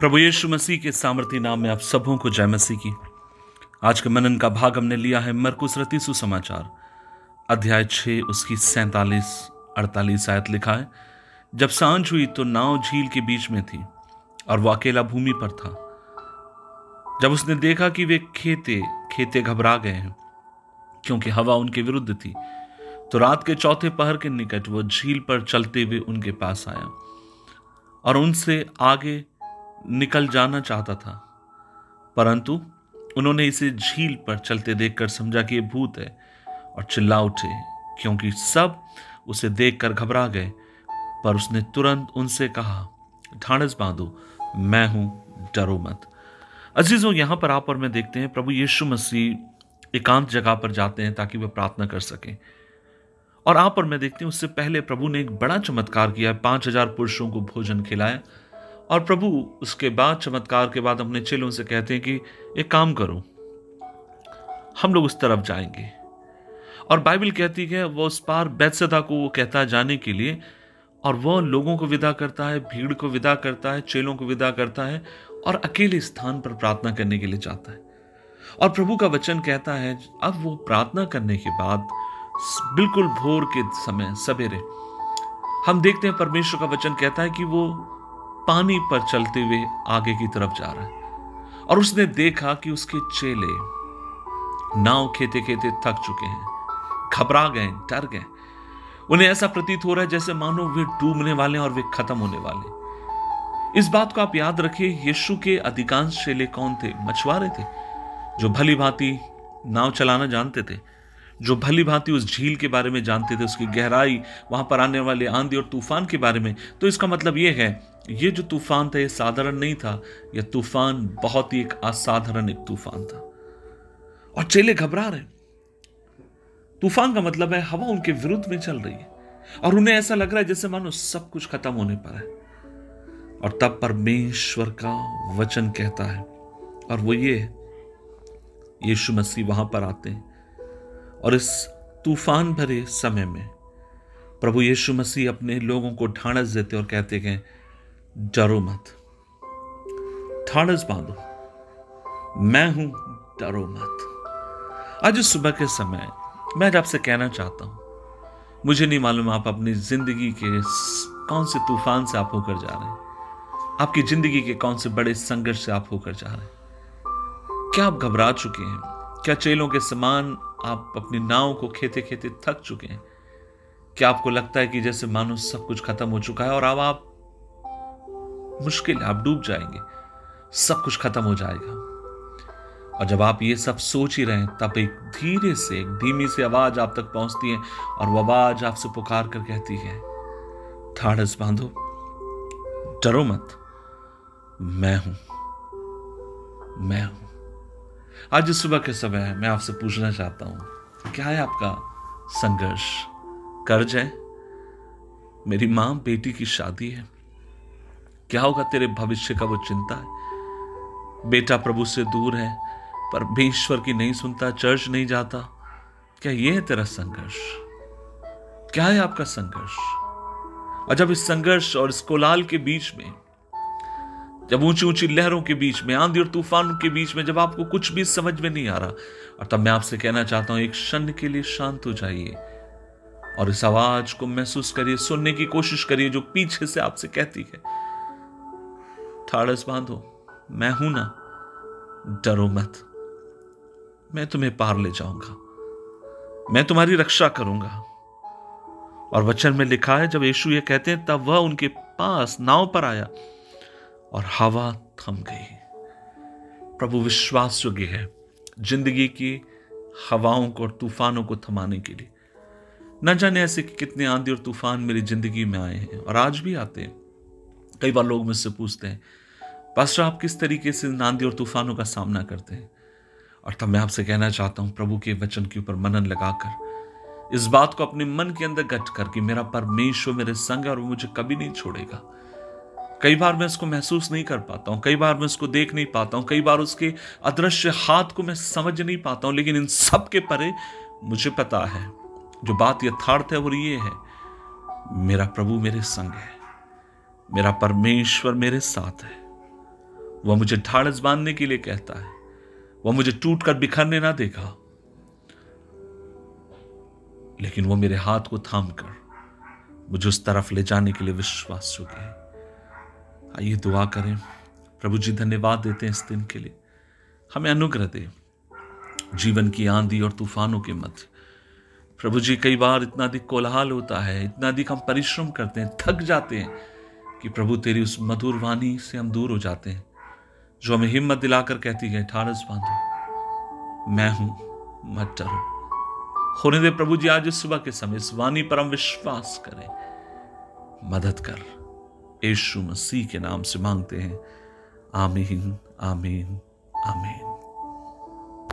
प्रभु यीशु मसीह के सामर्थ्य नाम में आप सबों को जय मसीह की। आज के मनन का भाग हमने लिया है मरकुस रती सुसमाचार अध्याय छः उसकी सैतालीस, अड़तालीस आयत लिखा है, जब साँझ हुई तो नाव झील के बीच में थी और वो अकेला भूमि पर था। जब उसने देखा कि वे खेते खेते घबरा गए हैं, क्योंकि हवा उनके विरुद्ध थी तो रात के चौथे पहर के निकट वो झील पर चलते हुए उनके पास आया और उनसे आगे निकल जाना चाहता था। परंतु उन्होंने इसे झील पर चलते देखकर समझा कि ये भूत है और चिल्ला उठे, क्योंकि सब उसे देखकर घबरा गए। पर उसने तुरंत उनसे कहा ढांढस बांधो, मैं हूँ, डरो मत। अजीजों, यहाँ पर आप और मैं देखते हैं, प्रभु यीशु मसीह एकांत जगह पर जाते हैं ताकि वह प्रार्थना कर सकें। और आप और मैं देखते हैं, उससे पहले प्रभु ने एक बड़ा चमत्कार किया, पाँच हज़ार पुरुषों को भोजन खिलाया और प्रभु उसके बाद, चमत्कार के बाद अपने चेलों से कहते हैं कि, एक काम करो। हम लोग उस तरफ़ जाएँगे। और बाइबल कहती है वो उस पार बैतसदा को वो कहता है जाने के लिए, और वह लोगों को विदा करता है, भीड़ को विदा करता है, चेलों को विदा करता है, और अकेले स्थान पर प्रार्थना करने के लिए जाता है। और प्रभु का वचन कहता है, अब वो प्रार्थना करने के बाद, बिल्कुल भोर के समय, सवेरे, हम देखते हैं परमेश्वर का वचन कहता है कि वो पानी पर चलते हुए आगे की तरफ़ जा रहा है। और उसने देखा कि उसके चेले नाव खेते खेते थक चुके हैं। घबरा गए, डर गए। उन्हें ऐसा प्रतीत हो रहा है जैसे मानो वे डूबने वाले और वे खत्म होने वाले इस बात को आप याद रखिए, यीशु के अधिकांश चेले कौन थे? मछुआरे थे, जो भली भांति नाव चलाना जानते थे, जो भली भांति उस झील के बारे में जानते थे, उसकी गहराई, वहाँ पर आने वाले आंधी और तूफ़ान के बारे में। तो इसका मतलब यह है ये जो तूफ़ान था, ये साधारण नहीं था। यह तूफ़ान बहुत ही एक असाधारण एक तूफ़ान था। और चेले घबरा रहे तूफ़ान का मतलब है हवा उनके विरुद्ध में चल रही है। और उन्हें ऐसा लग रहा है जैसे मानो सब कुछ खत्म होने पर है। और तब परमेश्वर का वचन कहता है। और वो ये यीशु मसीह वहाँ पर आते हैं। और इस तूफ़ान भरे समय में प्रभु यीशु मसीह अपने लोगों को ढांढस देते और कहते हैं डरो मत। ढांढस बांधो। मैं हूँ, डरो मत। आज इस सुबह के समय मैं आज आपसे कहना चाहता हूँ, मुझे नहीं मालूम आप अपनी ज़िंदगी के कौन से तूफ़ान से आप होकर जा रहे हैं। आपकी ज़िंदगी के कौन से बड़े संघर्ष से आप होकर जा रहे हैं। क्या आप घबरा चुके हैं? क्या चेलों के समान आप अपनी नाव को खेते खेते थक चुके हैं? क्या आपको लगता है कि जैसे मानो सब कुछ खत्म हो चुका है और अब आप मुश्किल आप डूब जाएँगे। सब कुछ खत्म हो जाएगा। और जब आप ये सब सोच ही रहे हैं, तब एक धीरे से, एक धीमी सी आवाज़ आप तक पहुँचती है और वो आवाज़ आपसे पुकार कर कहती है ठाड़स बांधो, डरो मत। मैं हूँ। मैं हूँ। आज इस सुबह के समय मैं आपसे पूछना चाहता हूँ, क्या है आपका संघर्ष? कर्ज है? मेरी माँ बेटी की शादी है। क्या होगा तेरे भविष्य का वो चिंता है? बेटा प्रभु से दूर है परमेश्वर की नहीं सुनता, चर्च नहीं जाता। क्या ये है तेरा संघर्ष? क्या है आपका संघर्ष? और जब इस संघर्ष और इस कोलाल के बीच में, जब ऊँची ऊँची लहरों के बीच में, आंधी और तूफ़ान के बीच में जब आपको कुछ भी समझ में नहीं आ रहा, और तब मैं आपसे कहना चाहता हूँ, एक क्षण के लिए शांत हो जाइए। और इस आवाज़ को महसूस करिए, सुनने की कोशिश करिए जो पीछे से आपसे कहती है। ठाड़स बांधो। मैं हूँ ना, डरो मत। मैं तुम्हें पार ले जाऊँगा। मैं तुम्हारी रक्षा करूँगा। और वचन में लिखा है, जब यीशु ये कहते हैं, तब वह उनके पास नाव पर आया और हवा थम गई। प्रभु विश्वास योग्य है ज़िंदगी की हवाओं को और तूफानों को थमाने के लिए। न जाने ऐसे कि कितने आंधी और तूफ़ान मेरी ज़िंदगी में आए हैं और आज भी आते हैं। कई बार लोग मुझसे पूछते हैं पास्टर आप किस तरीके से नांदी और तूफानों का सामना करते हैं? और तब मैं आपसे कहना चाहता हूँ, प्रभु के वचन के ऊपर मनन लगाकर, इस बात को अपने मन के अंदर गट कर कि मेरा परमेश्वर मेरे संग है और वो मुझे कभी नहीं छोड़ेगा। कई बार मैं उसको महसूस नहीं कर पाता हूँ, कई बार मैं उसको देख नहीं पाता हूँ, कई बार उसके अदृश्य हाथ को मैं समझ नहीं पाता हूँ, लेकिन इन सब के परे मुझे पता है, जो बात यथार्थ है वो ये है, मेरा प्रभु मेरे संग है, मेरा परमेश्वर मेरे साथ है। वह मुझे ढाड़स बांधने के लिए कहता है। वह मुझे टूट कर बिखरने ना देगा। लेकिन वो मेरे हाथ को थाम कर मुझे उस तरफ़ ले जाने के लिए विश्वास योग्य है। आइए दुआ करें। प्रभु जी, धन्यवाद देते हैं इस दिन के लिए। हमें अनुग्रह दे। जीवन की आंधी और तूफानों के मध्य। प्रभु जी, कई बार इतना अधिक कोलाहल होता है, इतना अधिक हम परिश्रम करते हैं, थक जाते हैं कि प्रभु तेरी उस मधुर वाणी से हम दूर हो जाते हैं। जो हमें हिम्मत दिलाकर कहती है ठारस बांधो मैं हूँ, मत डरो। होने दे प्रभु जी, आज इस सुबह के समय इस वाणी पर हम विश्वास करें। मदद कर। यीशु मसीह के नाम से मांगते हैं। आमीन आमीन आमीन।